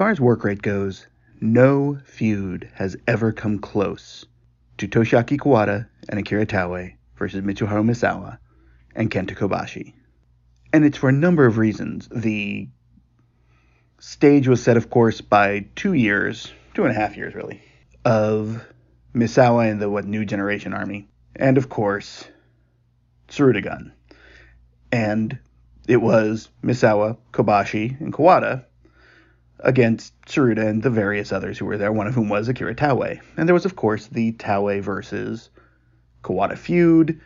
far as work rate goes, no feud has ever come close to Toshiaki Kawada and Akira Taue versus Mitsuharu Misawa and Kenta Kobashi. And it's for a number of reasons. The stage was set, of course, by two years, two and a half years really, of Misawa and the what new generation army. And of course, Tsuruta Gun. And it was Misawa, Kobashi, and Kawada against Tsuruta and the various others who were there, one of whom was Akira Taue. And there was, of course, the Taue versus Kawada feud.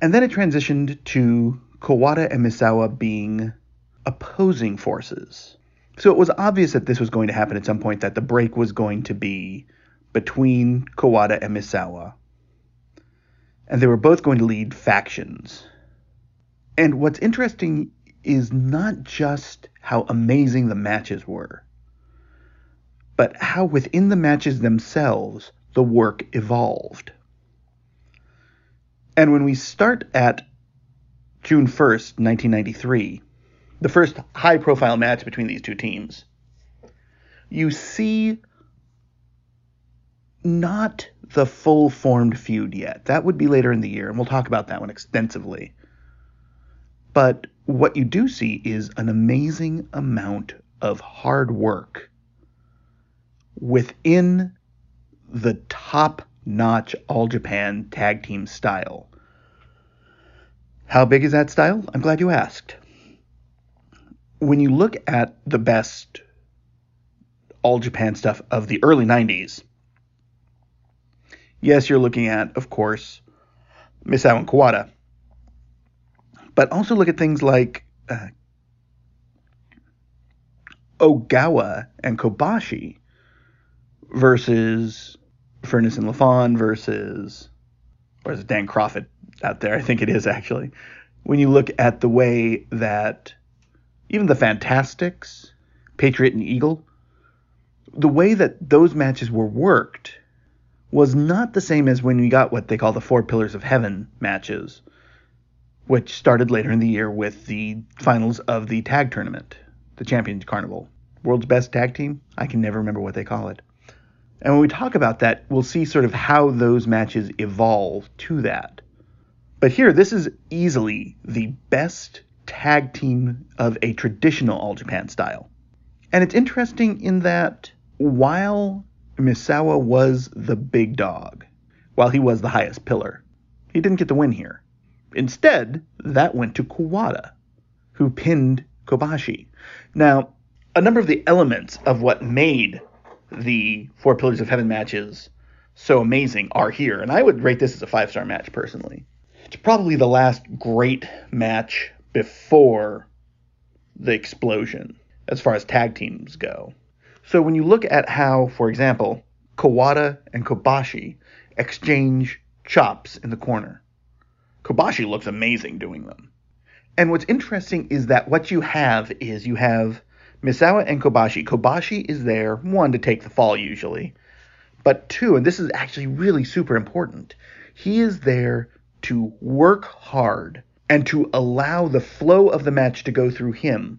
And then it transitioned to Kawada and Misawa being opposing forces. So it was obvious that this was going to happen at some point, that the break was going to be between Kawada and Misawa. And they were both going to lead factions. And what's interesting is not just how amazing the matches were, but how within the matches themselves the work evolved. And when we start at June 1st, 1993, the first high profile match between these two teams, you see not the full formed feud yet. That would be later in the year, and we'll talk about that one extensively. But what you do see is an amazing amount of hard work within the top notch All Japan tag team style. How big is that style? I'm glad you asked. When you look at the best All Japan stuff of the early 90s, yes, you're looking at, of course, Misawa and Kawada. But also look at things like uh, Ogawa and Kobashi versus Furnas and LaFon versus, or is it Dan Kroffat out there? I think it is actually. When you look at the way that even the Fantastics, Patriot and Eagle, the way that those matches were worked was not the same as when we got what they call the Four Pillars of Heaven matches, which started later in the year with the finals of the tag tournament, the Champions Carnival. World's best tag team? I can never remember what they call it. And when we talk about that, we'll see sort of how those matches evolve to that. But here, this is easily the best tag team of a traditional All Japan style. And it's interesting in that while Misawa was the big dog, while he was the highest pillar, he didn't get the win here. Instead, that went to Kawada, who pinned Kobashi. Now, a number of the elements of what made the Four Pillars of Heaven matches so amazing are here, and I would rate this as a five star match personally. It's probably the last great match before the explosion as far as tag teams go. So when you look at how, for example, Kawada and Kobashi exchange chops in the corner, Kobashi looks amazing doing them. And what's interesting is that what you have is you have Misawa and Kobashi. Kobashi is there, one, to take the fall usually, but two, and this is actually really super important, he is there to work hard and to allow the flow of the match to go through him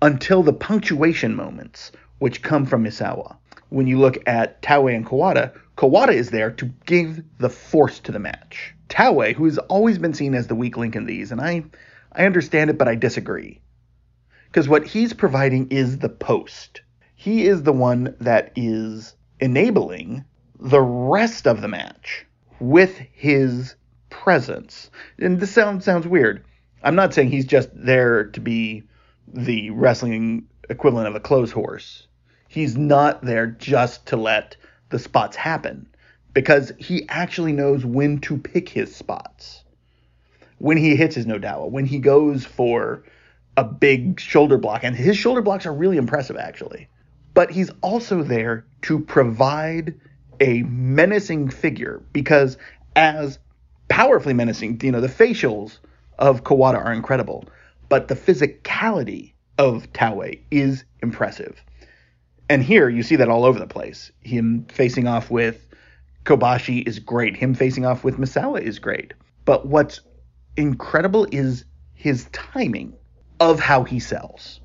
until the punctuation moments, which come from Misawa. When you look at Taue and Kawada, Kawada is there to give the force to the match. Taue, who has always been seen as the weak link in these, and I, I understand it, but I disagree. Because what he's providing is the post. He is the one that is enabling the rest of the match with his presence. And this sounds sounds weird. I'm not saying he's just there to be the wrestling equivalent of a clothes horse. He's not there just to let the spots happen because he actually knows when to pick his spots. When he hits his Nodowa, when he goes for a big shoulder block, and his shoulder blocks are really impressive actually. But he's also there to provide a menacing figure because as powerfully menacing, you know, the facials of Kawada are incredible, but the physicality of Taue is impressive. And here you see that all over the place. Him facing off with Kobashi is great. Him facing off with Misawa is great. But what's incredible is his timing of how he sells.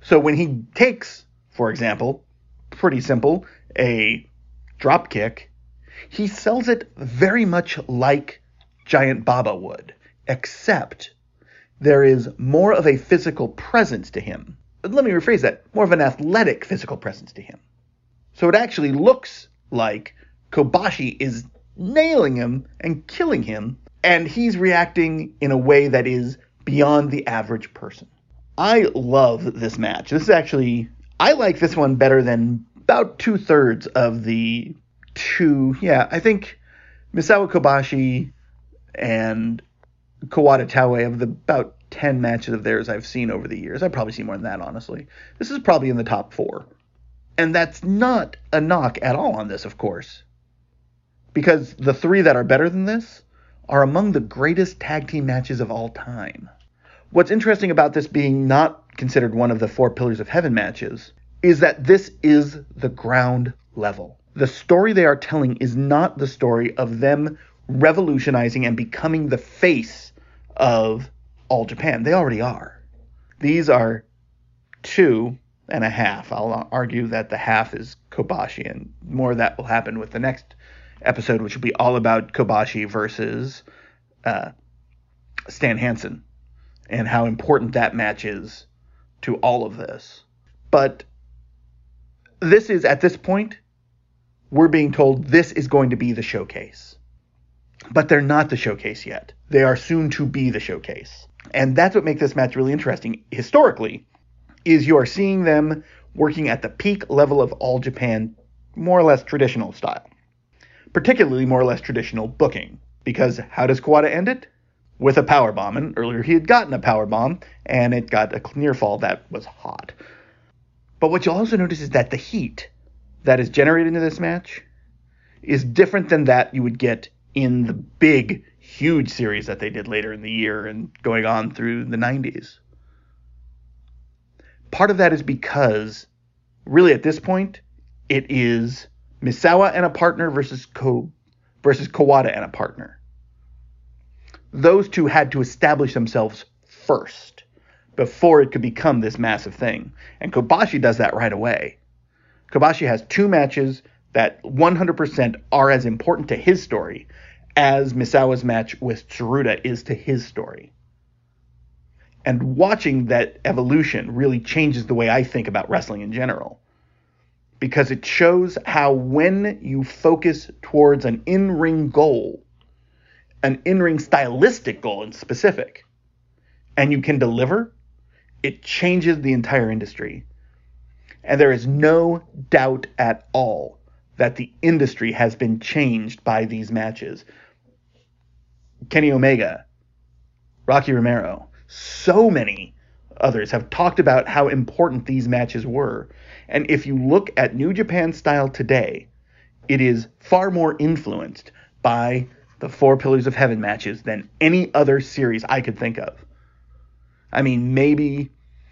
So when he takes, for example, pretty simple, a drop kick, he sells it very much like Giant Baba would, except there is more of a physical presence to him. Let me rephrase that more of an athletic physical presence to him. So it actually looks like Kobashi is nailing him and killing him, and he's reacting in a way that is beyond the average person. I love this match. This is actually, I like this one better than about two thirds of the two. Yeah, I think Misawa Kobashi and Kawada Taue of the about 10 matches of theirs I've seen over the years. I've probably seen more than that, honestly. This is probably in the top four. And that's not a knock at all on this, of course. Because the three that are better than this are among the greatest tag team matches of all time. What's interesting about this being not considered one of the four pillars of heaven matches is that this is the ground level. The story they are telling is not the story of them revolutionizing and becoming the face of all Japan. They already are. These are two and a half. I'll argue that the half is Kobashi, and more of that will happen with the next episode, which will be all about Kobashi versus uh, Stan Hansen and how important that match is to all of this. But this is, at this point, we're being told this is going to be the showcase. But they're not the showcase yet. They are soon to be the showcase. And that's what makes this match really interesting historically is you are seeing them working at the peak level of all Japan more or less traditional style. Particularly more or less traditional booking. Because how does Kawada end it? With a power bomb. And earlier he had gotten a power bomb and it got a near fall that was hot. But what you'll also notice is that the heat that is generated in this match is different than that you would get in the big huge series that they did later in the year and going on through the 90s. Part of that is because, really, at this point, it is Misawa and a partner versus Ko versus Kawada and a partner. Those two had to establish themselves first before it could become this massive thing. And Kobashi does that right away. Kobashi has two matches that 100% are as important to his story as Misawa's match with Tsuruta is to his story. And watching that evolution really changes the way I think about wrestling in general. Because it shows how when you focus towards an in ring goal, an in ring stylistic goal in specific, and you can deliver, it changes the entire industry. And there is no doubt at all that the industry has been changed by these matches. Kenny Omega, Rocky Romero, so many others have talked about how important these matches were. And if you look at New Japan style today, it is far more influenced by the Four Pillars of Heaven matches than any other series I could think of. I mean, maybe,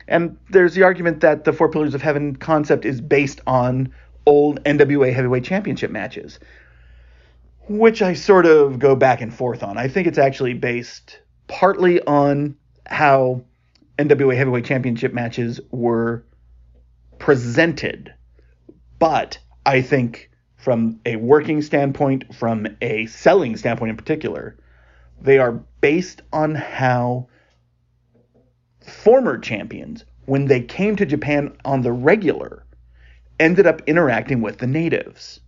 and there's the argument that the Four Pillars of Heaven concept is based on old NWA Heavyweight Championship matches which I sort of go back and forth on. I think it's actually based partly on how NWA Heavyweight Championship matches were presented, but I think from a working standpoint, from a selling standpoint in particular, they are based on how former champions, when they came to Japan on the regular, ended up interacting with the natives.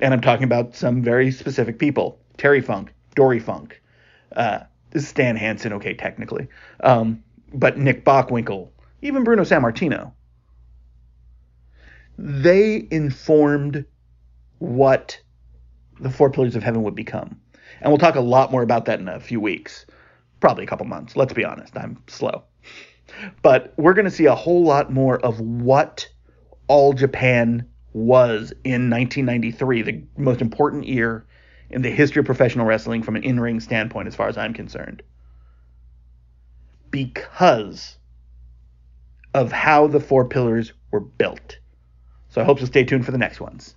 And I'm talking about some very specific people: Terry Funk, Dory Funk. Uh, this is Stan Hansen, okay, technically, um, but Nick Bockwinkel, even Bruno Sammartino. They informed what the Four Pillars of Heaven would become, and we'll talk a lot more about that in a few weeks, probably a couple months. Let's be honest, I'm slow, but we're going to see a whole lot more of what all Japan was in 1993, the most important year in the history of professional wrestling from an in ring standpoint, as far as I'm concerned. Because of how the four pillars were built. So I hope you'll stay tuned for the next ones.